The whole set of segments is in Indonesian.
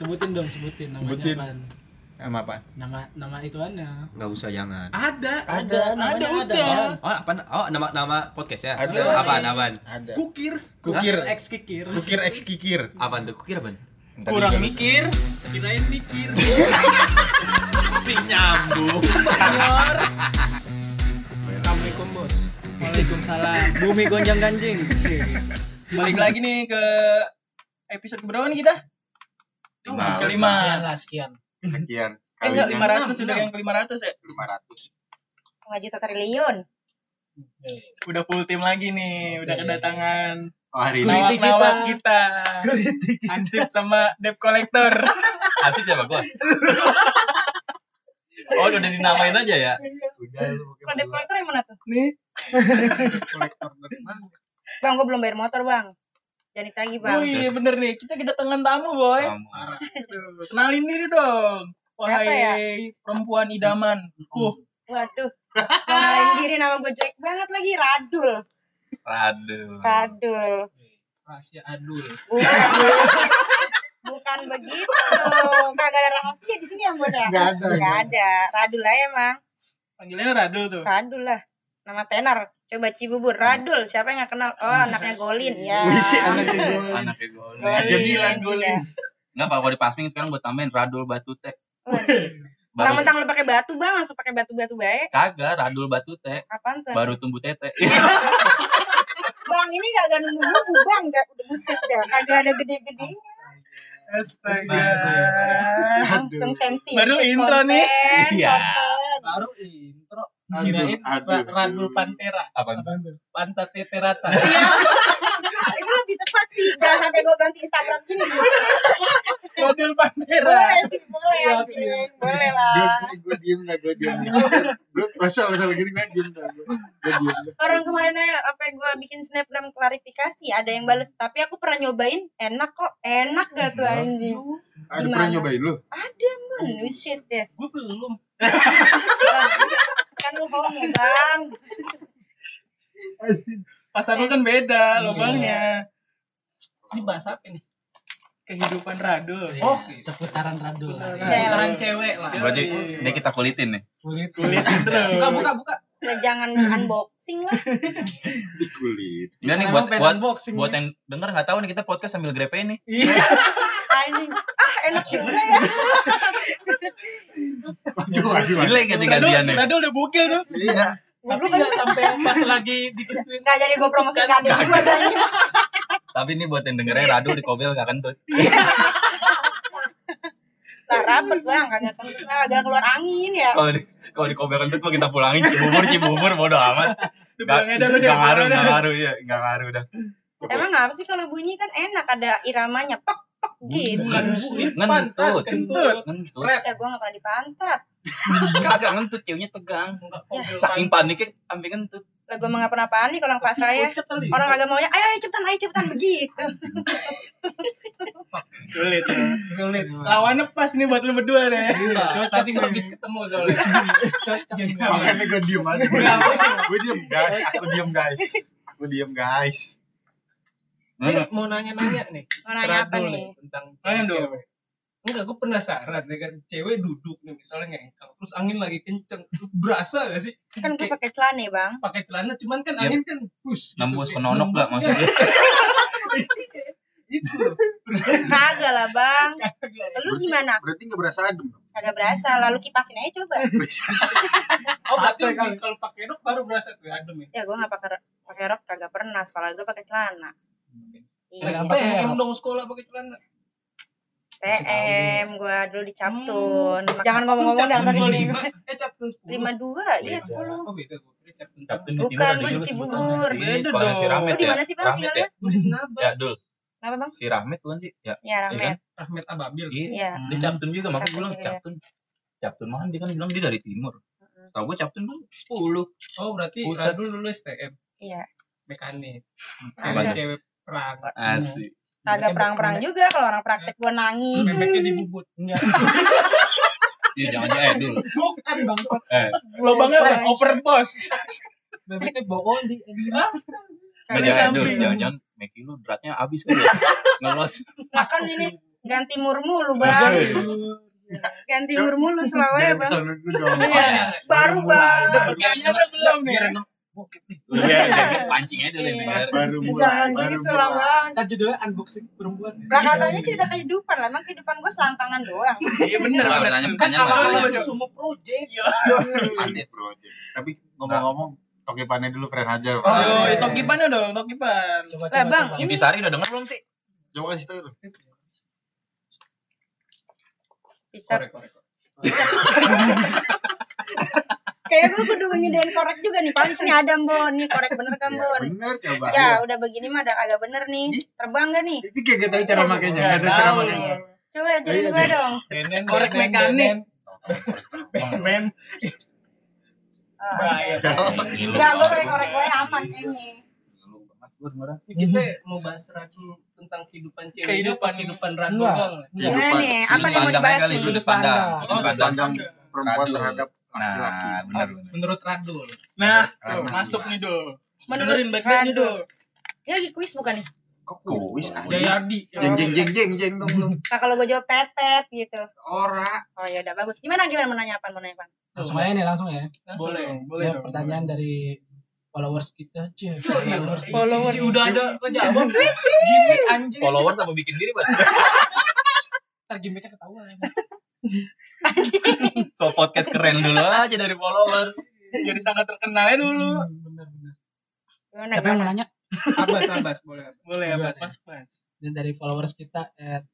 Sebutin dong, sebutin namanya Sebutin. apaan? Sama apa? Nama nama ituannya. Nggak usah jangan. Ada, Ada, ada, ada, namanya ada. udah. Oh, apa? Oh, nama nama podcast ya? Ada. Apaan? Apaan? Ada. Kukir. Kukir. Hah? Ex kikir. Kukir X kikir. Apaan tuh? Kukira ban? Ntar Kurang juga. mikir, kirain mikir. Si nyambung. Senior. Assalamualaikum bos. Waalaikumsalam. Bumi gonjang ganjing. Balik lagi nih ke episode berapa nih kita? Lima. Kelima. Sekian lah, sekian. Sekian. Eh enggak, Kalinya 500 sudah yang ke 500 ya? 500. Setengah juta triliun. Udah full tim lagi nih, udah Oke. kedatangan Oh, hari ini. Nawak-nawak kita. kita. Security. Ansip sama debt collector. Asik siapa gua? Oh, udah dinamain aja ya? Udah, Kalau debt collector yang mana tuh? Nih. Bang, gue belum bayar motor bang. Jangan ditagih bang. Oh iya bener nih, kita kedatangan tamu boy. Kenalin diri dong. Ya? Wahai perempuan idaman. Kuh. Waduh. Ngalahin diri nama gue jelek banget lagi. Radul. Aduh. Radul. Rahasia adul. Bukan. Bukan begitu. Kagak ada rahasia di sini ya Bun ya? Nggak ada. Nggak ada. Radul aja emang. Panggilannya Radul tuh. Radul lah. Nama tenar. Coba Cibubur. Radul. Siapa yang nggak kenal? Oh anaknya Golin. Ya. Wih, si anaknya golin. Anaknya golin. Golin. Aja bilang golin. Enggak, kalau gua dipasming sekarang gua tambahin Radul Batute. Mentang-mentang lu pakai batu bang, langsung pakai batu-batu baik. kagak Radul Batute. Apaan tuh? Baru tumbuh tete. Bang ini kagak nunggu bang, gak udah buset dah. Kagak ada gede-gede. Astaga. Langsung sensi. Baru intro nih. Iya. Baru intro. Kirain aduh. Ra- Radul Pantera. Apa? Pantat teterata. Itu lebih tepat sih. Jangan sampai gue ganti Instagram gini. Radul Pantera. Boleh sih, boleh siap. Boleh Gue lah. gue diem dah, gue diem. Gue masa masalah gini gue diem dah. Gue gue diem dah. Orang kemarin aja apa gue bikin snapgram klarifikasi ada yang bales tapi aku pernah nyobain enak kok enak gak tuh anjing Ada pernah nyobain lu? ada man wisit ya Gue belum. kan lu homo bang Pasar lu kan beda lubangnya. Ini bahas apa nih? Kehidupan Radul. Oh, seputaran Radul. Seputaran cewek lah. Berarti ini kita kulitin nih. Kulit. Kulit terus. Buka, buka, buka. ya jangan unboxing lah Di kulit. Enggak nih buat buat unboxing buat ya? yang denger nggak tahu nih kita podcast sambil grepe nih. Iya. anjing ah enak juga ya Waduh, waduh, Ini lagi waduh. ganti-gantian nih. Radul udah bukil tuh. Iya. Tapi nggak sampai pas lagi dikituin. Gak jadi gue promosi gue tadi Tapi ini buat yang dengernya Radu di Kobel gak kentut. lah rapet bang kagak kagak keluar angin ya Kalau di kalau di Kobel kentut mah kita pulangin cibubur cibubur bodo amat. Gak ngaruh gak ngaruh ya gak ngaruh dah. emang apa sih kalau bunyi kan enak ada iramanya pek pek gitu Bukan bukan. Ngentut. Kentut. Ngentut. ya gue gak pernah di pantat Kagak ngentut ceweknya tegang. Saking paniknya sampai ngentut. lah gue gak pernah panik orang pas saya orang kagak maunya ayo ayo cepetan ayo cepetan begitu Sulit. ya. Sulit. Lawannya pas nih buat lu berdua deh. Iya, Tadi gue habis ketemu soalnya. Cocok. Makanya gue diem aja. Gue diem guys. Aku diem guys. Aku diem guys. Ini mau nanya-nanya nih. mau nanya apa nih Tentang Nanya dong. Enggak, gue penasaran ya kan. Cewek duduk nih misalnya ngengkang. Terus angin lagi kenceng. Berasa gak sih? kan gue pakai celana ya bang Pakai celana cuman kan Ya. angin kan push. gitu. Nembus ke Kayak nonok gak nembus, maksudnya? Itu. kagak lah bang Kagak. lu gimana Berarti nggak berasa adem. kagak berasa lalu kipasin aja coba Oh, berarti kali. kalau pakai rok baru berasa tuh adem ya. ya gue gak pakai pakai rok kagak pernah sekolah gue pakai celana Nah, iya STM dong sekolah pakai celana. TM gue dulu di Captun jangan ngomong-ngomong dah ntar di sini Eh, Captun 10. lima dua iya sepuluh Oh, Captun Captun 10. di timur bukan gue di Cibubur dong. Rahmat Lu di ya. mana sih, Bang, Rahmat ya. Ya, Dul. kenapa bang Si Rahmat bukan sih? Ya. ya Iya kan? Rahmat Ababil. Iya. Iya. Di Captun juga makanya gue bilang. Captun. Captun mana dia kan bilang dia dari timur. Tahu gue Captun dulu 10. Oh, berarti. Radul dulu STM. iya Mekanik. Cewek perang. Asik. Kagak perang-perang juga kalau orang praktek gue nangis Bebeknya di bubut. Enggak. Iya jangan jangan eh dul. Bukan bang. Eh, Lubangnya apa? Overboss. Bebeknya bawa di. nggak Kali jangan dul. samping. Jangan jangan Meki lu beratnya habis kan ya. Ngelos. nah kan ini ganti murmulu bang ganti murmulu selawe Jangan bang dulu. Iya. baru bang Kayaknya udah belum nih. Bokep nih. Iya, jadi pancing aja dulu Iya. Baru mulai. jangan Baru gitu mulai. Kan judulnya unboxing perempuan. lah katanya cerita kehidupan lah emang kehidupan gue selangkangan doang Iya bener. Kan pertanyaan awal-awal apa? semua project. Pandit project. Tapi ngomong-ngomong, tokepannya dulu keren aja. Oh, iya. itu kipan dong, tok kipan. Coba lah bang ini Intisari udah denger belum sih? Coba kasih tau lu. bisa Korek, korek. Kayak gue kudu nyediain korek juga nih paling sini ada bon nih korek bener kan Ya, bon bener coba. ya ayo. udah begini mah udah kagak bener nih Ih. terbang gak nih Itu kayak gak tau cara makainya. Gak tau cara makainya. coba ajarin Iya, gue iya. dong Korek mekanik. Men. Ah, Bahaya. Enggak, gue pakai korek gue aman kayaknya. Ini kita mau bahas radu tentang kehidupan cewek Kehidupan. kehidupan bang Kehidupan. Gimana nih? Apa nih mau dibahas nih? sudut pandang. Sudut pandang. perempuan terhadap laki-laki. Nah, benar benar. menurut radu Nah, masuk nih do. Menurut do. Ini lagi kuis bukan nih? Kok kuis aja? Jayadi Jeng jeng jeng jeng jeng dong lu. Nah, kalau gue jawab pepet gitu. Ora. Oh ya udah bagus. Gimana gimana mau nanya apa? Mau nanya apa? Langsung aja nih, langsung ya. boleh boleh Ya, dong. pertanyaan dari followers kita. Iya, followers. Followers. Si udah ada ngejawab sweet sweet gimmick anjing Followers apa bikin diri, Bas? Ntar gimmicknya ketahuan. So podcast keren dulu aja dari followers. Jadi sangat terkenal ya dulu. Hmm, Bener, bener. Siapa yang mau nanya? abas abas boleh Boleh ya, Gua Mas. Mas, Mas. Dan dari followers kita at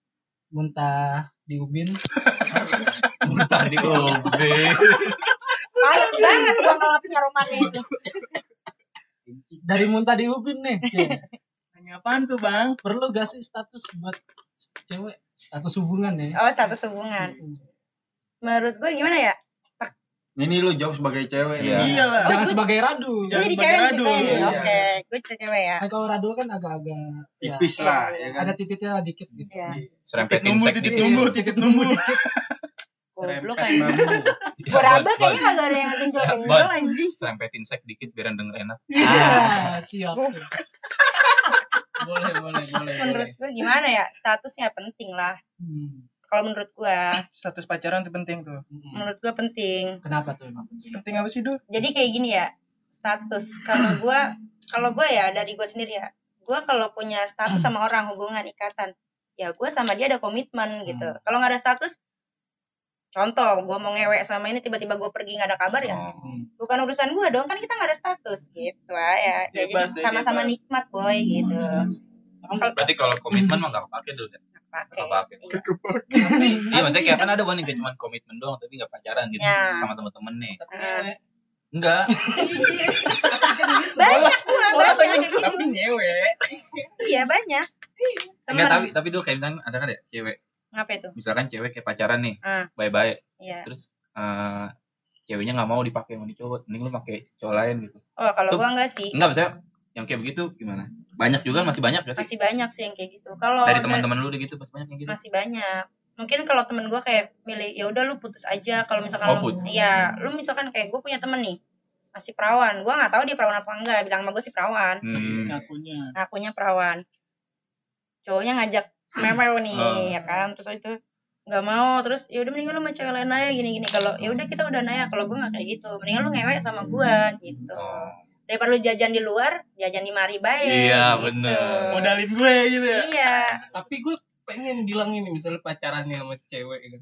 muntah di ubin. Muntah di OB. Males banget gua ngelapnya romannya itu. Dari muntah di ubin nih. Cie. Nanya apaan tuh, Bang? Perlu gak sih status buat cewek? Status hubungan ya? Oh, status hubungan. Menurut gue gimana ya? Ini lu jawab sebagai cewek Iya. nih. Iyalah. Jangan sebagai radu. Gue Jangan jadi sebagai cewek radu. gitu ya. Iya. Oke, gue jadi cewek ya. Kan kalau radu kan agak-agak ya, Tipis lah, ya kan. ada titiknya dikit gitu. Iya. Serempetin Nunggu, sek titik nunggu, titik nunggu. Goblok serempet kan. bambu Gue raba kayaknya kagak ada yang kencel-kencel Ban. anjing. Serempetin sek dikit biar denger enak. Ah, siap. boleh boleh boleh Menurut gue gimana ya? Statusnya penting lah. Hmm. Kalau menurut gue, Status pacaran tuh penting tuh. menurut gue penting. Kenapa tuh emang? Penting apa sih, Do? jadi kayak gini ya status kalau gue kalau gue ya dari gue sendiri ya gue kalau punya status sama orang hubungan ikatan ya gue sama dia ada komitmen gitu kalau nggak ada status contoh gue mau ngewek sama ini tiba-tiba gue pergi nggak ada kabar ya Oh. bukan urusan gue dong kan kita nggak ada status gitu ya, ya Bebas deh, sama-sama bebas. nikmat boy gitu Berarti kalau komitmen mah gak kepake dulu. pakai Gak kepake. Iya. Iya, maksudnya kayak kan ada kayak cuma komitmen doang tapi gak pacaran gitu Ya. sama temen-temen nih. Eh, Enggak. banyak Oh, banyak kayak tapi gitu ngewe. iya banyak Enggak, teman tapi tapi dulu kayak misalnya ada kan ya cewek. Ngapa itu Misalkan cewek kayak pacaran nih. Ah. Bye-bye. iya Terus eh ceweknya nggak mau dipakai sama nih cowok, mending lu pakai cowok lain gitu. oh kalau Tuh. gue enggak sih Enggak, maksudnya yang kayak begitu gimana? Banyak juga masih banyak gak sih? masih banyak sih yang kayak gitu kalau Dari da- teman-teman lu udah gitu masih banyak yang gitu. masih banyak mungkin kalau temen gue kayak milih ya udah lu putus aja kalau misalkan Oh, lu iya lu misalkan kayak gue punya temen nih masih perawan gue nggak tahu dia perawan apa enggak bilang sama gue sih perawan Hmm. Ngakunya. akunya perawan cowoknya ngajak memew nih Oh. ya kan terus itu nggak mau terus ya udah mendingan lu sama cewek lain aja gini gini kalau ya udah kita udah nanya kalau gue nggak kayak gitu mendingan lu ngewek sama gue gitu Oh. daripada lu jajan di luar jajan di mari baik Iya, gitu. bener. Modalin gue gitu ya. iya tapi gue pengen bilang ini misalnya pacarannya sama cewek gitu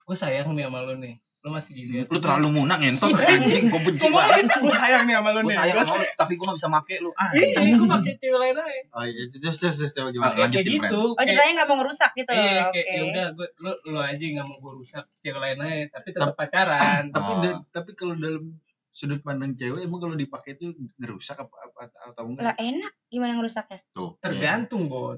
gue sayang nih sama lu nih lu masih gini Lu terlalu munak ngentot anjing, gue benci banget. Gue sayang nih sama lu nih. sayang Gua sama lu, tapi gue gak bisa make lu. Ah, iya gue pakai cewek lain aja Oh iya, terus terus terus coba Ah, gimana? kayak lanjutin, gitu oh ceritanya nggak mau ngerusak gitu Iya, kayak ya udah gue lu lu aja nggak mau gue rusak cewek lain aja, tapi tetap pacaran. Tapi Oh. tapi kalau dalam sudut pandang cewek emang kalau dipakai itu ngerusak apa, apa atau lah enggak? enak gimana ngerusaknya Tuh. Tergantung, Bon.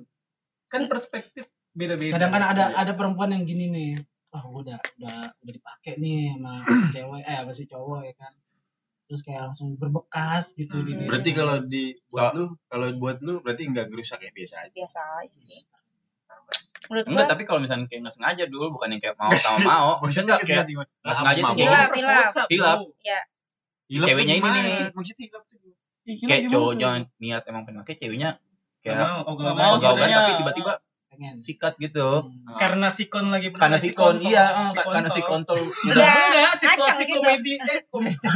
Kan perspektif beda-beda. Kadang kan ada ada perempuan yang gini nih. Wah, gua udah udah udah dipakai nih sama cewek eh apa sih cowok ya kan. Terus kayak langsung berbekas gitu Hmm. di diri. Berarti kalau di buat So- lu, kalau buat lu berarti enggak ngerusak ya biasa aja. biasa aja sih menurut Enggak, gua tapi kalau misalnya kayak nggak sengaja dulu, bukan yang kayak mau sama mau. Maksudnya Enggak, kayak nggak sengaja tuh Hilap, hilap. Hilap. ya Hilap tuh ceweknya ini nih. sih? Maksudnya hilap tuh kayak cowok jangan niat emang pengen pakai ceweknya kayak mau, oh, Nggak gak mau, tapi tiba-tiba pengen sikat gitu Hmm. Karena sikon lagi karena si kon kontol. iya Si eh, karena si kontol. Udah. udah Enggak, situasi Ngacang gitu. komedi eh komedi.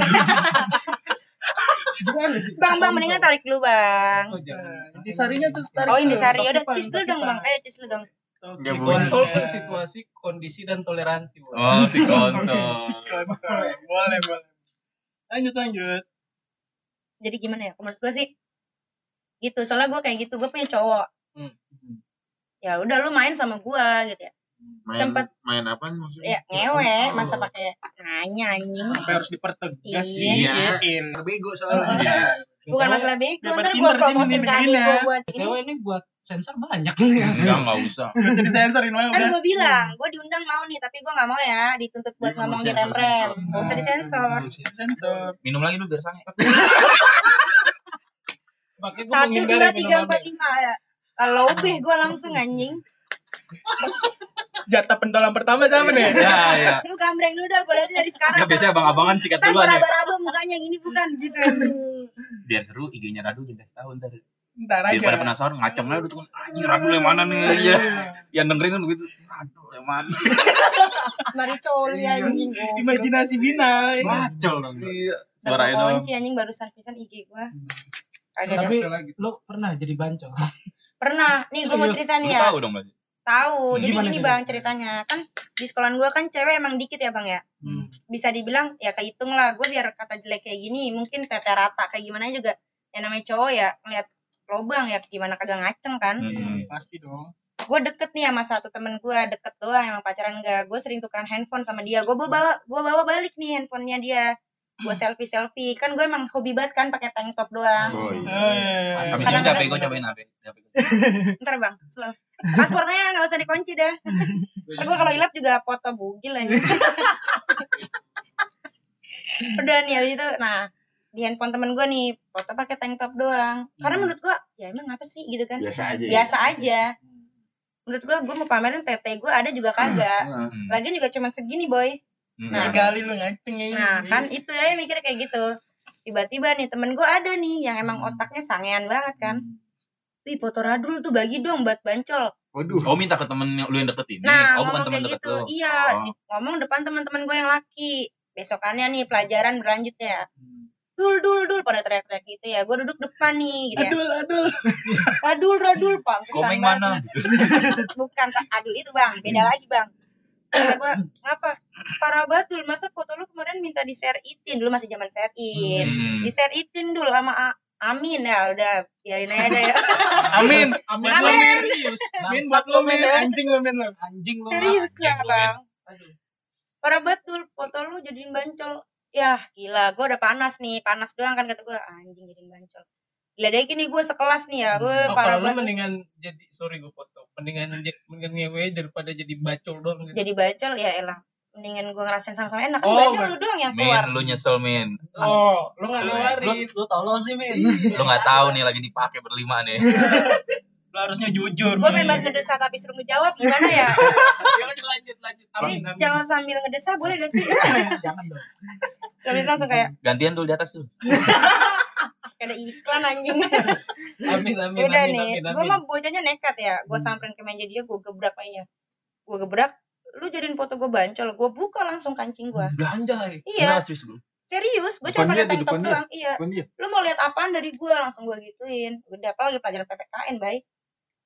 Gimana sih? bang bang mendingan tarik dulu bang Oh, jangan. Intisarinya tuh tarik. oh ini sari Toki udah cis dulu toki dong bang ayo cis dulu dong Si kontol tuh situasi, kondisi dan toleransi. Bos. oh si kontol Sikon. Boleh, boleh. Lanjut, lanjut. jadi gimana ya menurut gue sih gitu soalnya gue kayak gitu gue punya cowok Hmm. Ya udah lu main sama gue gitu ya. Main, Sempet- main apa maksudnya? ya ngewe masa pakai nanya anjing. Sampai harus dipertegas sih. Iya. Bego soalnya. bukan masalah bego ntar gue promosin ini ke adik gue ya. buat cewek ini buat sensor banyak enggak enggak usah. Gak disensorin mah kan gue bilang gue diundang mau nih tapi gue nggak mau ya dituntut buat Iya, ngomong di sensor, rem rem sensor. gak usah disensor. Sensor. minum lagi dulu biar sange. Gua satu dua minum tiga empat lima ya kalau lebih gue langsung anjing. Jatah pentolan pertama sama nih. ya ya lu gambreng dulu dah gue lihat dari sekarang. Enggak biasanya abang-abangan sikat ntar duluan ya. beraba-raba mukanya yang ini bukan gitu. Biar seru IG-nya Radu jadi setahun ntar. Ntar aja. daripada penasaran ngaceng aja tuh. Anjir Radu yang mana nih? Ya yang dengerin kan begitu Radu yang mana? Mari coli anjing Imajinasi bina. Bacol dong. iya. Gua doang kunci anjing barusan pisan IG gue kagak tapi lu pernah jadi bancol pernah. Nih gue mau cerita nih ya. tahu dong berarti? Tahu. Hmm. jadi Gimana gini ceritanya? bang ceritanya. Kan di sekolahan gue kan cewek emang dikit ya bang ya? Hmm. bisa dibilang ya kehitung lah. Gue biar kata jelek kayak gini mungkin tete rata kayak gimana juga. Yang namanya cowok ya ngeliat lobang ya gimana kagak ngaceng kan? Hmm. Pasti dong. gue deket nih sama satu temen gue deket doang emang pacaran gak gue sering tukeran handphone sama dia. Gue bawa gue bawa balik nih handphonenya dia gue selfie selfie kan gue emang hobi banget kan pakai tank top doang. Oh iya. Eh. habis Kadang- ini HP gue cobain HP HP gua. ntar bang. Slow. Pasportnya nggak usah dikunci dah ntar gue kalau hilap juga foto bugil aja udah nih habis itu nah di handphone temen gue nih foto pakai tank top doang. Karena menurut gue ya emang apa sih gitu kan? Biasa aja. ya. biasa aja. Menurut gue gue mau pamerin tete gue ada juga kagak. Hmm. lagian juga cuma segini boy Hmm. Nah. Kali lu ngaceng ya. Nah kan itu ya mikir kayak gitu. Tiba-tiba nih temen gue ada nih yang emang Hmm. otaknya sangean banget kan. Wih foto Radul tuh bagi dong buat bancol. Waduh. Oh minta ke temen yang lu yang deket ini. Nah oh bukan ngomong temen kayak deket gitu. lu. Iya Oh. ngomong depan teman-teman gue yang laki. Besokannya nih pelajaran berlanjut ya. Dul dul dul pada teriak-teriak gitu ya. Gue duduk depan nih gitu ya. Adul, adul. Radul Radul pak. Komeng mana? Bukan Adul itu bang. Beda lagi bang. Kata gue ngapa? Parah banget Dul. Masa foto lu kemarin minta di share itin. Dulu masih zaman share in Hmm. di share itin dulu sama A- Amin ya udah biarin aja deh ya. Amin. Amin. Lo Amin. men. Min buat lo men. Anjing lo men lo. anjing lu serius lu, bang Aduh. parah betul foto lu jadiin bancol ya gila gue udah panas nih panas doang kan kata gue anjing jadiin bancol gila deh gini gue sekelas nih ya gue Oh, parah kalau lu banget mendingan jadi sorry gue foto mendingan jadi mendingan ngewe daripada jadi bacol doang gitu. jadi bacol ya elah mendingan gue ngerasain sama-sama enak kan Oh, bacol lu doang yang Min, keluar lu nyesel Min. Oh, lu nggak Lu- lu, nawarin. lu tolong sih men Lu nggak tahu nih lagi dipakai berlima nih. Lo harusnya jujur. gue Min. pengen banget ngedesa tapi suruh ngejawab gimana ya udah lanjut lanjut. Amin. jangan sambil ngedesa boleh gak sih jangan dong Terus langsung kayak Gantian dulu di atas tuh. Kayak ada iklan anjing. Amin amin udah amin, nih gue mah bocahnya nekat ya. Gue samperin ke meja dia gue gebrak aja gue gebrak lu jadiin foto gue bancol. Gue buka langsung kancing gue Belanjai. Iya. Nah, serius gue cuma pakai tank top doang iya. Lu mau lihat apaan dari gue langsung gue gituin. Udah apalagi pelajaran ppkn baik.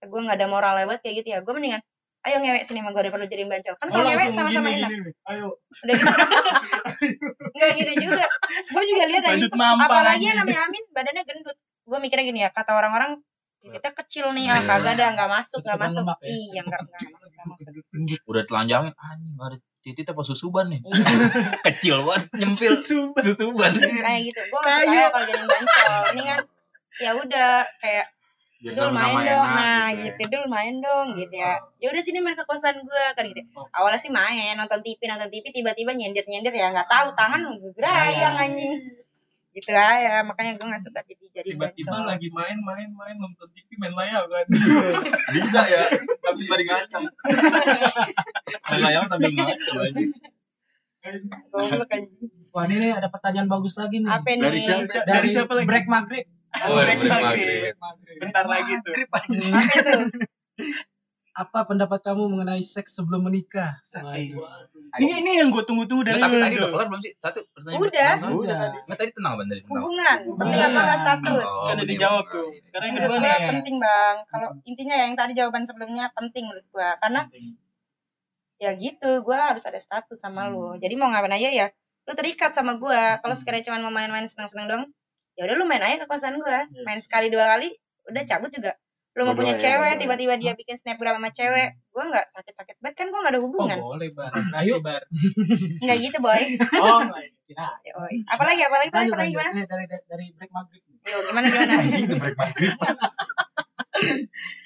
Gue nggak ada moral lewat kayak gitu ya. Gue mendingan ayo ngewek sini sama gue daripada lu jadiin bancol kan Oh, kalau ngewek sama-sama enak. gini. Ayo. udah gitu. Nggak gitu juga. Gue juga lihat mampang apalagi yang namanya Amin badannya gendut. Gue mikirnya gini ya kata orang-orang kita kecil nih ah kagak ada nggak masuk nggak masuk. ya? iya nggak nggak masuk nggak masuk. Udah telanjangin anjing ada titit apa susuban nih. Iya. Kecil banget nyempil. Susuban. kayak gitu. Gue masuk aja kalau jadi bancol ini kan ya udah kayak Biar Dul main dong, enak nah gitu ya. gitu, Dul main dong gitu ya. Ya udah sini main ke kosan gue kan gitu. Awalnya sih main nonton TV nonton TV tiba-tiba nyender nyender ya nggak tahu tangan gerayang anjing. Gitu aja makanya gue nggak suka jadi jadi Tiba-tiba lagi main main main nonton TV main layar kan. Bisa ya. Tapi sembari ngacang. Main layang sambil ngacang anjing. Goblok anjing. wah ini ada pertanyaan bagus lagi nih Apa nih? Dari siapa? Dari siapa lagi? break maghrib Oh, Break maghrib. Bentar lagi tuh. Apa itu? Apa pendapat kamu mengenai seks sebelum menikah? Ini ini yang gue tunggu-tunggu dari Tapi tadi udah kelar belum sih? Satu pertanyaan. Udah. Udah tadi. Nggak tadi tenang? Tenang. hubungan penting apa nggak status Oh, Kan udah dijawab tuh. Sekarang yang kedua nih. penting bang kalau intinya yang tadi jawaban sebelumnya penting menurut gua karena ya gitu gua harus ada status sama lu jadi mau ngapain aja ya lu terikat sama gua kalau sekiranya cuma mau main-main senang-senang dong ya udah lu main aja ke kosan gua Yes. main sekali dua kali udah cabut juga lu mau punya ya, cewek tiba-tiba dia bikin snapgram sama cewek gua nggak sakit-sakit banget kan gua nggak ada Oh hubungan boleh bar. Ayo. bar. nggak gitu boy Oh. Ya, boy. apalagi apalagi apalagi, Lanjut, apalagi gimana dari, dari, dari break maghrib. yo gimana gimana Anjing tuh break maghrib.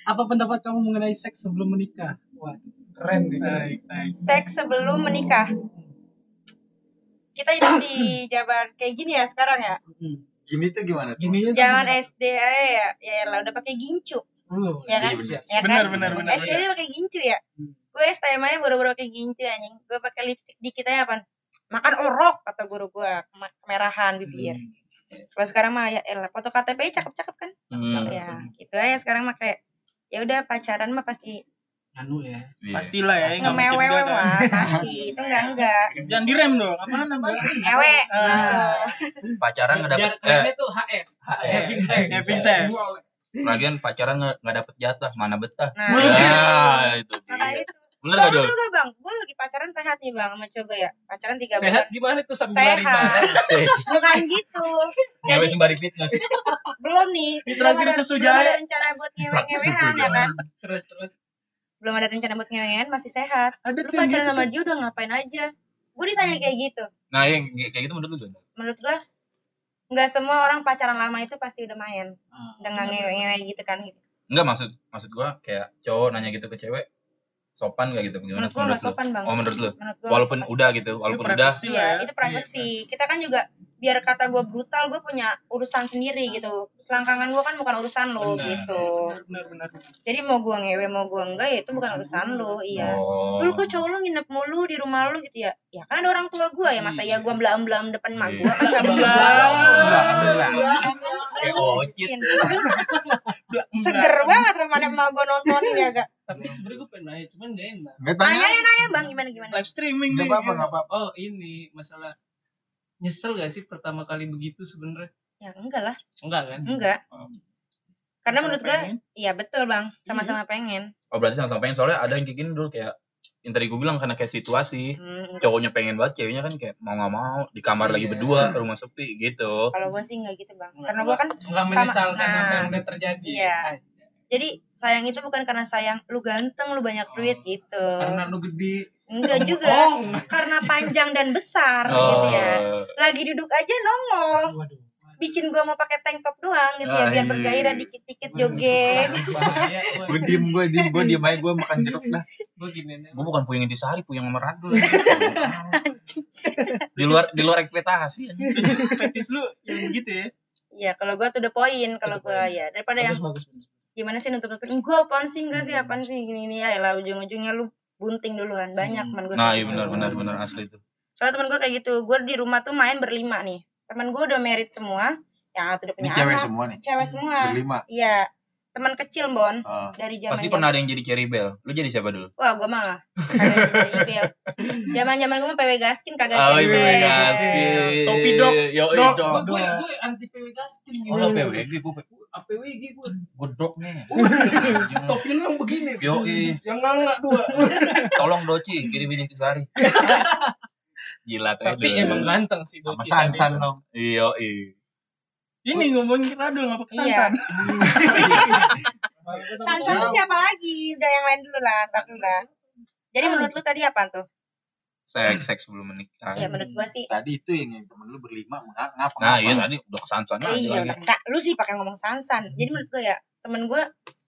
Apa pendapat kamu mengenai seks sebelum menikah? Wah, keren nih. Baik, baik. seks sebelum menikah kita hidup di zaman kayak gini ya sekarang ya. Gini tuh gimana tuh? Gini tuh zaman SD aja ya ya. Lah udah pakai gincu. Lu. ya kan? Iya, bener. ya kan? Benar benar benar. SD dia pakai gincu ya? Hmm. gue STM aja baru-baru pakai gincu anjing. Gue pakai lipstick dikit aja apa makan orok kata guru gue. Kemerahan bibir kalau sekarang mah ya elah foto KTP cakep-cakep kan? Hmm. ya gitu aja. Sekarang mah kayak ya udah pacaran mah pasti Anu ya. Iya. Pastilah ya. ngemewewe enggak kan. lah pasti itu enggak enggak Jangan direm dong. Apaan apaan? ewe Ah. Pacaran nggak dapet. Eh, tuh HS. HS. Having sex. Lagian pacaran nggak dapet jatah, mana betah. nah Nah, itu maka dia. itu Bener Bang gue lagi pacaran sehat nih bang sama cowok ya. Pacaran tiga bulan. Sehat gimana tuh sambil Sehat. Bukan gitu. Ngewe Jadi sembari fitness. belum nih. Di Belum terakhir ada, susu belum ada rencana buat ngewe-ngewean ya kan. Terus terus. Belum ada rencana buat ngewean masih sehat. Ada Lu pacaran gitu. sama dia udah ngapain aja? Gue ditanya kayak gitu. Nah, yang kayak gitu menurut lu gimana? Menurut gue nggak semua orang pacaran lama itu pasti udah main. Ah. Udah nggak ngewe-ngewe gitu kan. Enggak maksud maksud gua kayak cowok nanya gitu ke cewek sopan gak gitu gimana Menurut gue nggak lu? sopan bang. Oh menurut lu? Menurut gua Walaupun sopan. udah gitu, walaupun Itu udah privacy lah Iya, ya. itu privacy. Kita kan juga biar kata gue brutal, gue punya urusan sendiri gitu. Selangkangan gue kan bukan urusan lo Benar. gitu. Benar benar. benar. Jadi mau gue ngewe mau gue enggak ya itu bukan urusan lo, iya. Oh. Dulu kok cowok lu nginep mulu di rumah lu gitu ya? Ya kan ada orang tua gue ya, masa ya gue belam-belam depan mak gue kan gak Kayak ocit. Seger banget rumahnya emak gue nontonin ya gak? Tapi sebenarnya gue pengen nanya, cuman gak enak. Nanya nanya bang gimana gimana? Live streaming Nggak nih. apa-apa, nggak apa-apa. Oh ini masalah nyesel gak sih pertama kali begitu sebenarnya? Ya enggak lah, Enggak kan? enggak. Karena Sama menurut gue, iya betul bang, sama-sama pengen. Oh berarti sama-sama pengen soalnya ada yang kayak gini dulu kayak yang tadi gue bilang karena kayak situasi Hmm, cowoknya pengen banget ceweknya kan kayak mau nggak mau di kamar lagi Iya. berdua rumah sepi gitu Kalau gue sih enggak gitu bang, karena gue kan Enggak sama- menyesalkan nah, apa yang udah terjadi. iya. jadi sayang itu bukan karena sayang lu ganteng lu banyak duit gitu. Karena lu gede. Enggak juga, Oh, karena panjang dan besar gitu ya. Oh. Lagi duduk aja nongol. Waduh. bikin gua mau pakai tank top doang gitu ya biar iya. bergairah dikit-dikit joget. Gue diem, gue diem, gue diem aja, gue makan jeruk dah. Gue gini nih. gue bukan puyeng intisari puyeng sama ragul di luar di luar ekspektasi anjing. Fetis lu yang begitu ya. Iya kalau gua tuh the point kalau gua ya daripada yang Bagus bagus. gimana sih nutup-nutupin gua apaan sih enggak sih apaan sih gini gini ya lah ujung-ujungnya lu bunting duluan banyak teman gua nah iya gitu. benar benar benar asli itu. Soalnya teman gua kayak gitu gua di rumah tuh main berlima nih. Teman gua udah married semua yang udah Ini punya cewek anak semua nih, cewek semua. Berlima. iya teman kecil bon Oh. dari zaman pasti pernah ada yang jadi cherry bell lu jadi siapa dulu Wah, gua mah kagak jadi email. Zaman-zaman gua mah PW Gaskin kagak Oh, PW email. Gaskin. Topi dok. Yo, Dok. dok. Gue gue anti PW Gaskin Oh, lo PWG, gue APWG gue. gue dok nih. Topi lu yang begini. Yo, Yang nganga dua. tolong Doci kirimin intisari. Gila tuh. Tapi emang ganteng sih. Sama Doci Sansan Sandi. dong. Iya, iya. Ini ngomongin radul ngapa Iya. kesansan? Sansan tuh siapa lagi? Udah yang lain dulu lah, dulu lah. Jadi menurut lu tadi apa tuh? Seks, seks sebelum menikah. Ya menurut gua sih Tadi itu yang, yang temen lu berlima, ngap ngapa? Nah, iya tadi udah kesansan aja iya, lagi. nah, lu sih pakai ngomong sansan. Jadi menurut gua ya, temen gua,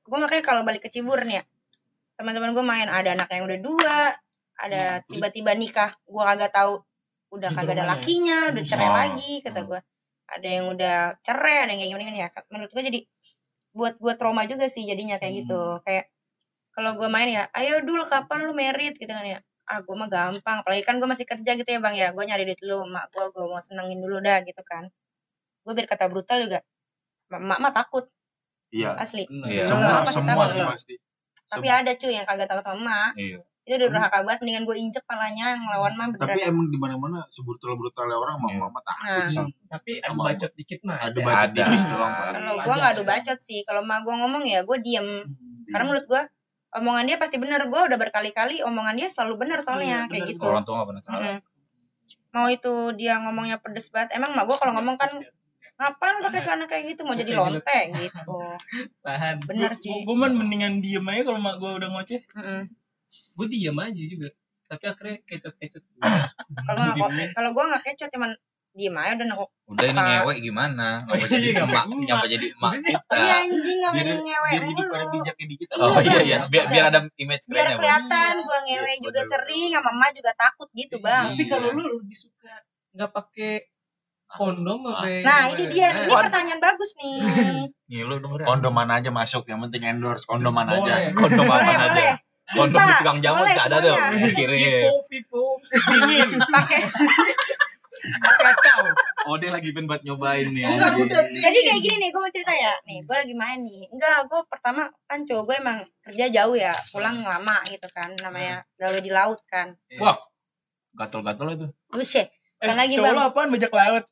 gua makanya kalau balik ke Cibur nih ya, teman-teman gua main ada anak yang udah dua, ada tiba-tiba nikah, gua kagak tahu udah kagak ada ya? lakinya, udah cerai Oh. lagi kata gua. Ada yang udah cerai, ada yang kayak gimana ya. Menurut gua jadi buat gua trauma juga sih jadinya kayak gitu. Kayak kalau gua main ya, ayo dulu kapan lu merit gitu kan ya. Ah, gua mah gampang. Apalagi kan gua masih kerja gitu ya, Bang ya. Gua nyari duit dulu, mak gua gua mau senengin dulu dah gitu kan. Gua biar kata brutal juga. Mak mah takut Iya. asli. Iya. Semua, semua sih pasti. tapi ada cuy yang kagak takut sama emak Iya. Itu udah durhaka banget mendingan gue injek palanya ngelawan mah Tapi beneran emang di mana-mana sebrutal brutalnya orang mama Iya. mama takut. Nah. Tapi ada bacot dikit mah. Ada Ada. bacot tipis Ada. doang, Pak. kalau gue nggak adu bacot sih kalau emak gue ngomong ya gue diem karena menurut gue omongan dia pasti bener gue udah berkali-kali omongan dia selalu bener soalnya Iya, kayak gitu Orang tua nggak pernah salah. Mm-mm. mau itu dia ngomongnya pedes banget emang mak gue kalau ngomong kan ngapain pakai celana kayak gitu mau jadi lonte gitu Tahan. bener sih Gue mah mendingan diem aja kalau mak gue udah ngoceh. Mm-mm. Gue diam aja juga. Tapi akhirnya kecot-kecot. kalau nggak kalau gue nggak kecut cuman diem aja udah nengok Udah ini Pak. ngewek gimana? Ngapa jadi Iya, emak, emak. nyampe jadi emak kita. iya anjing nggak jadi ngewe biar mulu. pada bijaknya dikit. Oh iya iya, biar biar ada image biar kelihatan gue ngewe Iya, juga bener, sering sama mama juga takut gitu bang Tapi kalau lu lebih suka nggak pakai kondom apa? nah ini dia ini pertanyaan bagus nih Nih lu denger ya? Kondoman aja masuk, yang penting endorse kondoman Boleh. aja. Kondom apa boleh aja? Kondom di tukang jamu Boleh, nggak ada tuh. Kirim. Vivo, dingin, pakai kacau. Oh dia lagi pengen buat nyobain nih. Enggak, udah. jadi kayak gini nih gue mau cerita ya nih gue lagi main nih enggak gue pertama kan cowok gue emang kerja jauh ya pulang lama gitu kan namanya gawe di laut kan Wah, gatel-gatel itu. buset Eh, Kan lagi, cowok Bang. lu apaan bajak laut?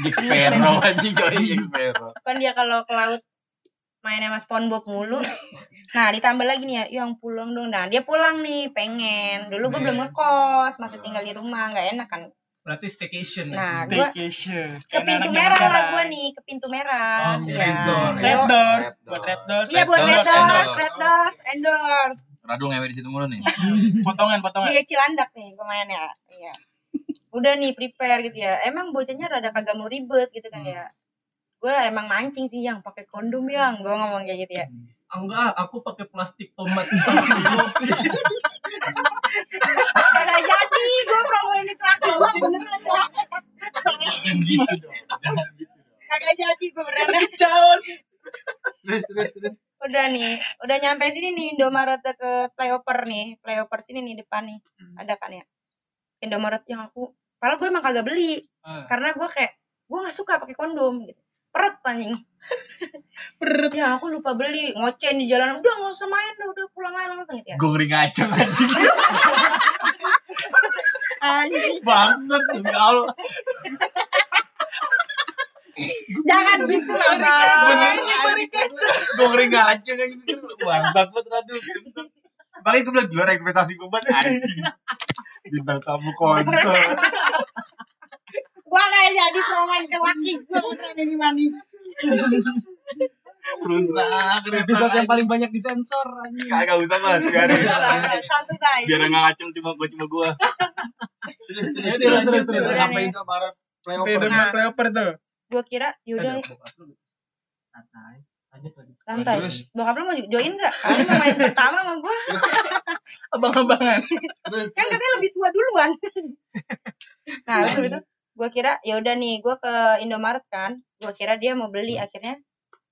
Jack Sparrow anjing Jack Sparrow. kan dia kalau ke laut mainnya sama SpongeBob mulu nah ditambah lagi nih ya yang pulang dong nah dia pulang nih pengen dulu gue belum ngekos masih tinggal di rumah nggak enak kan Berarti staycation. ya? nah gue Staycation. ke pintu merah lah gue nih ke pintu merah Oh, Iya. red door. Red Yo- doors. Red Buat red doors. iya buat red doors red doors endorse Radu ngewe di situ mulu nih. Potongan, potongan. di Cilandak nih gue main ya iya udah nih prepare gitu ya emang bocahnya rada kagak mau ribet gitu kan ya gue emang mancing sih yang pakai kondom yang gue ngomong kayak gitu ya Enggak, aku pakai plastik tomat. kagak jadi gue promoin di kelas doang beneran. Jangan gitu dong. Jangan gitu dong. kagak jadi gue beneran Caos. Terus terus terus. udah nih udah nyampe sini nih Indomaret ke flyover nih flyover sini nih depan nih ada kan ya Indomaret yang aku padahal gue emang kagak beli Ah. karena gue kayak gue nggak suka pakai kondom gitu peret anjing peret ya aku lupa beli ngoceh di jalan udah nggak usah main udah, udah pulang aja langsung gitu ya Gue ngeri ngaceng anjing. anjing Bangsat demi Allah. jangan gitu lah bang Gue ngeri ngaceng anjing. Bangsat banget Radu. Paling itu bilang di luar ekspektasi gue banget anjing. Bintang tamu kontol. gua kayak jadi ke laki gue bukan ini mani Berusak. Episode yang paling banyak disensor anjing. Kagak usah mas. Guys Biar nggak ngaceng cuma gue cuma gue. Terus terus Terus, terus. Sampai Indomaret Nah. sama flyover tuh. gue kira yaudah Santai. Terus? bokap lu mau join nggak kamu mau main pertama sama gue Abang-abangan. Kan katanya lebih tua duluan nah terus itu gue kira ya udah nih gue ke Indomaret kan. Gue kira dia mau beli akhirnya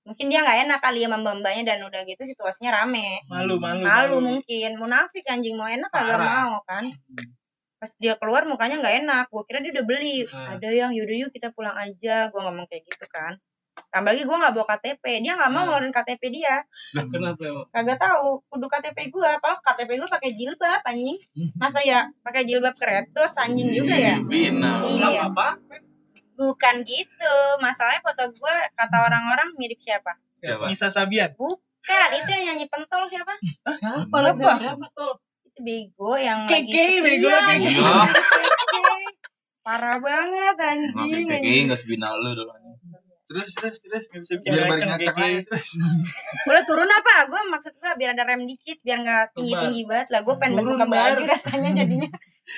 mungkin dia nggak enak kali ya mbak-mbaknya dan udah gitu situasinya rame. Malu, malu. malu mungkin. Munafik anjing mau enak kagak Parah. mau kan. Pas dia keluar mukanya nggak enak. Gue kira dia udah beli. Hmm. ada yang yaudah yuk kita pulang aja. Gue ngomong kayak gitu kan tambah lagi gue nggak bawa KTP dia nggak mau Hmm. ngeluarin KTP dia Kenapa emang? kagak tahu kudu KTP gue apa KTP gue pakai jilbab anjing masa ya pakai jilbab keretos anjing juga ya Bina. Iya. apa? bukan gitu masalahnya foto gue kata orang-orang mirip siapa Siapa? Nisa Sabian. bukan itu yang nyanyi pentol siapa Siapa? Siapa? Siapa tuh? itu bego yang Keke, lagi bego Iya, yang Iya. Keke. parah banget anjing kayak nggak sebina lu dulu. Terus terus terus. Nggak bisa Biar ngaceng, ngacak aja terus. boleh turun apa gue maksud gue biar ada rem dikit biar nggak tinggi tinggi banget lah gue pengen Turun, buka baju Bar. rasanya jadinya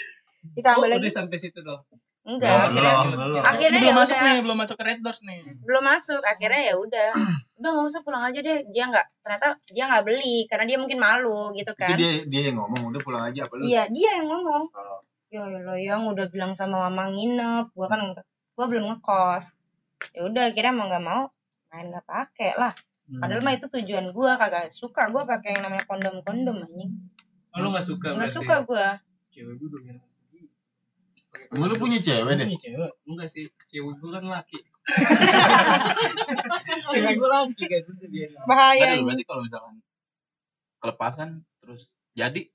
ditambah Oh, lagi udah sampai situ dong. enggak Belum, akhirnya belum, belum. akhirnya Belum ya masuk udah nih, belum masuk ke Red Doors nih. belum masuk akhirnya ya udah udah nggak usah pulang aja deh dia nggak ternyata dia nggak beli karena dia mungkin malu gitu Itu kan dia dia yang ngomong udah pulang aja apa lu? iya dia yang ngomong Oh. ya lo yang udah bilang sama mama nginep gua kan gua belum ngekos ya udah akhirnya mau nggak mau main nggak pakai lah padahal mah itu tujuan gua kagak suka gua pakai yang namanya kondom kondom anjing Oh, lu gak suka nggak suka gua Cewek gue dominan. Emang lu punya cewek deh? Punya cewek. Enggak sih, cewek gue kan laki. cewek gue laki kan itu biar. bahaya Aduh, berarti kalau misalkan kelepasan terus jadi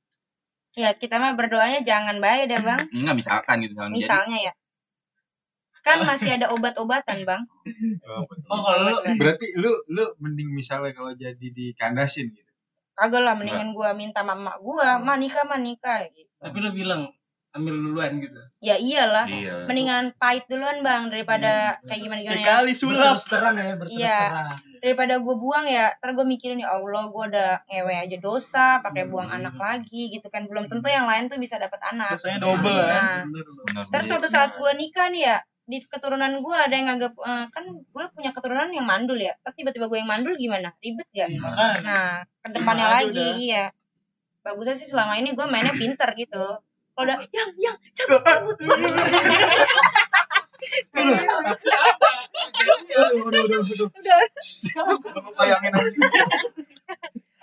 Ya kita mah berdoanya jangan bahaya dah bang. enggak misalkan gitu kan jadi Misalnya ya. Kan masih ada obat-obatan bang. Oh kalau lu Berarti lu lu mending misalnya kalau jadi dikandasin gitu. Kagak lah mendingan gua minta mama gua, ma nikah ma nikah gitu. tapi lu bilang ambil duluan gitu. Ya iyalah. iya Mendingan pahit duluan bang daripada kayak gimana gimana ya. Dikali sulap. berterus terang ya berterus Iya. terang Daripada gue buang ya, ntar gue mikirin ya Allah gue udah ngewe aja dosa, pakai buang Hmm. anak lagi gitu kan. Belum tentu yang lain tuh bisa dapat anak. Dosanya double Nah, kan. Bener loh. benar Ntar suatu saat gue nikah nih ya, di keturunan gue ada yang agak eh, kan gue punya keturunan yang mandul ya. Tapi tiba-tiba gue yang mandul gimana? Ribet gak? Makanya. Nah, ke depannya lagi dah. iya. Bagusnya sih selama ini gue mainnya pinter gitu. Kalau udah yang yang cabut cabut. Bayangin aja.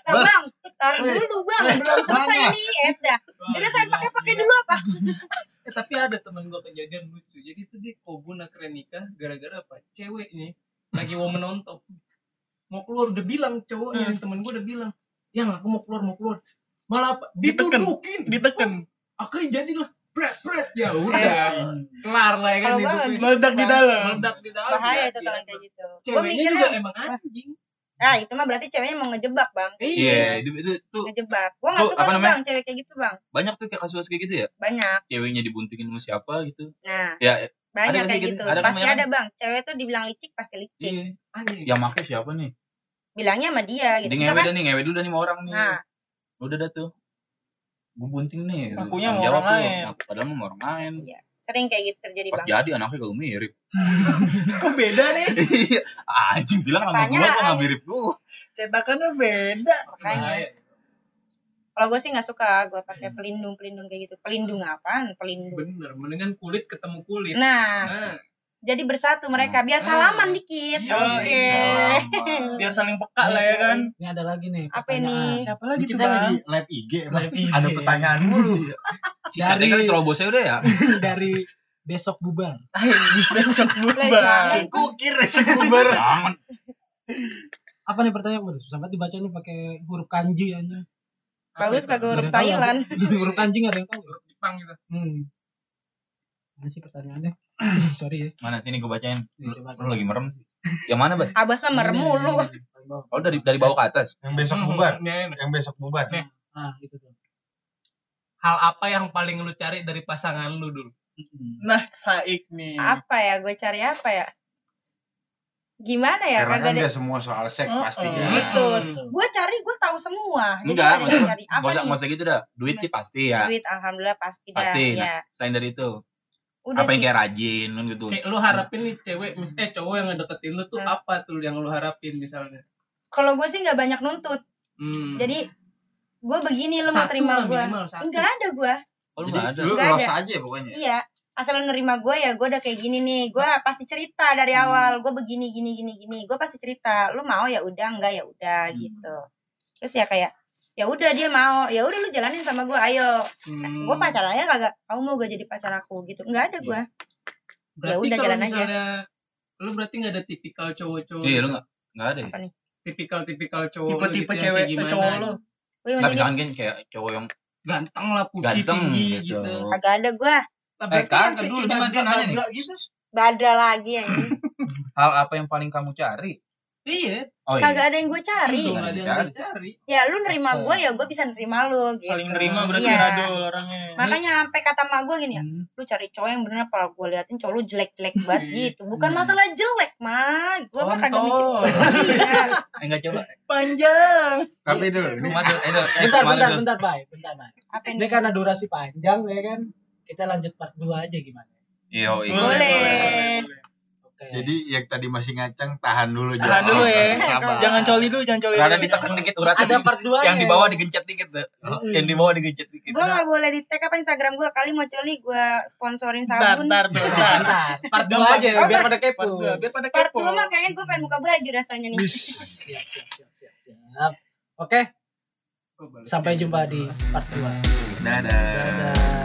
nah, bang, taruh dulu bang, belum selesai nih, Eda. Udah saya pakai pakai dulu apa? Eh, tapi ada temen gua kejadian lucu. Jadi itu dia kobun akhirnya nikah gara-gara apa? Cewek nih lagi mau menonton. Mau keluar udah bilang cowoknya Hmm. temen gua udah bilang, "Yang aku mau keluar, mau keluar." Malah apa? Diteken. Ditudukin. Diteken. Akhirnya jadilah pret pret ya udah. Kelar lah ya kan ini. gitu, Meledak di Bang. dalam. Meledak di dalam. Bahaya ya, itu kalau kayak gitu. Gue Ceweknya juga mikirnya, emang anjing. Nah itu mah berarti ceweknya mau ngejebak bang, iya itu itu tuh ngejebak. Gue nggak Tuh, suka tuh bang, cewek kayak gitu bang. banyak tuh kayak kasus kayak gitu ya Banyak, ceweknya dibuntingin sama siapa gitu nah ya banyak kayak gitu. gitu? Ada kan Pasti banyak ada bang. Cewek tuh dibilang licik pasti licik. iya Anjing. yang make siapa nih Bilangnya sama dia gitu. dia ngewe dah nih ngewe dulu dah nih sama orang nih nah udah dah tuh gue bunting nih sama jawab orang lain. Padahal sama orang lain sering kayak gitu terjadi pas bang. jadi anaknya kalau mirip Kok beda nih? Iya, anjing bilang sama gua kok nggak mirip gua Cetakannya beda. Makanya. Bahaya. Kalau gue sih nggak suka, gue pakai pelindung pelindung kayak gitu. Pelindung apaan? Pelindung. Bener, mendingan kulit ketemu kulit. Nah, Nah, jadi bersatu mereka. Biar Ah. salaman dikit. Iya, Oke. iya. Biar saling peka lah ya kan. ini ada lagi nih Apa ini? Siapa Ini lagi tuh kita lagi live IG, Live. IG. Ada pertanyaan mulu. katanya dari kali terobosnya udah ya dari besok bubar Besok bubar. Kukir sekubar. jangan apa nih pertanyaan gue sampai dibaca nih pakai huruf kanji aja Bagus kagak huruf tahu, Thailand. huruf kanji nggak ada yang tahu huruf Jepang gitu. hmm. Mana sih pertanyaannya? Sorry ya. mana sini gua bacain Nih, lu, lagi merem yang mana bas Abas mah merem mulu. ini, paling bawah. oh dari dari bawah ke atas Yang besok bubar. Yang besok bubar. Nih. Ah, gitu tuh. Hal apa yang paling lu cari dari pasangan lu dulu? Nah, Saik nih. Apa ya? Gue cari apa ya? Gimana ya? Karena Kagak kan ada. nggak semua soal seks Oh, pastinya. oh. Gitu. Hmm. Gue cari, gue tahu semua. Jadi enggak maksud cari. Apa nggak usah gitu dah duit sih pasti ya Duit, alhamdulillah pasti dah. pasti Ya. nah selain dari itu Udah apa yang kayak rajin kan gitu Kayak lu harapin nih cewek, mis eh cowok yang ngedeketin lu tuh Hmm. apa tuh yang lu harapin misalnya? Kalau gue sih nggak banyak nuntut. Hmm. Jadi gue begini lo mau terima gue. Enggak ada gue. oh lu Jadi ada lu Nggak los ada. aja pokoknya. Iya. Asal lo nerima gue ya gue udah kayak gini nih. Gue pasti cerita dari Hmm. awal. Gue begini gini gini gini. Gue pasti cerita. Lu mau ya udah enggak ya udah Hmm. gitu. Terus ya kayak ya udah dia mau ya udah lu jalanin sama gue ayo Hmm. gue pacar aja kagak kamu mau gak jadi pacar aku gitu nggak ada gue Ya udah, jalan aja. lu berarti nggak ada tipikal cowok-cowok. iya lu nggak nggak ada ya apa nih tipikal-tipikal cowok lu Tipe-tipe gitu cewek gimana cowok gitu. lu. Nggak misalkan kan kayak cowok yang Ganteng lah, putih, Ganteng, tinggi gitu. gitu. kagak ada gue Eh, kagak kan dulu, dia- dia nanya nih. badra gitu. badra lagi ya hal apa yang paling kamu cari Iya, oh kagak ada yang gue cari ada yang dicari. ya lu nerima gue ya gue bisa nerima lu gitu Saling nerima berarti Iya. radul orangnya. makanya sampai kata mak gue gini ya Hmm. lu cari cowok yang bener apa gue liatin cowok lu jelek-jelek banget Iya. gitu bukan Hmm. masalah jelek mah gue mah kagak mikir Kontol. iya eh nggak coba Panjang. Tapi dulu ini Cuma tuh, eh, eh, Bentar, bentar, bentar, Bay. Bentar, apa Ini ini karena durasi panjang ya kan. Kita lanjut part 2 aja gimana? Iya, oh, iya. Boleh. Oke. jadi yang tadi masih ngacang tahan dulu Tahan Jo. dulu ya. Sabar. Jangan coli dulu, jangan coli Rada dulu. ditekan dikit urat ada part 2 yang di bawah digencet dikit tuh. Yang di bawah digencet dikit. gue gak boleh di tag apa instagram gue kali mau coli gue sponsorin sabun bentar, bentar. Bentar, part 2 aja Oh, biar part- pada kepo. Part dua, biar pada part kepo. 2 mah kayaknya gue pengen buka baju rasanya nih Siap, siap, siap, siap, siap. Oke, sampai jumpa di part 2. Dadah. Dadah.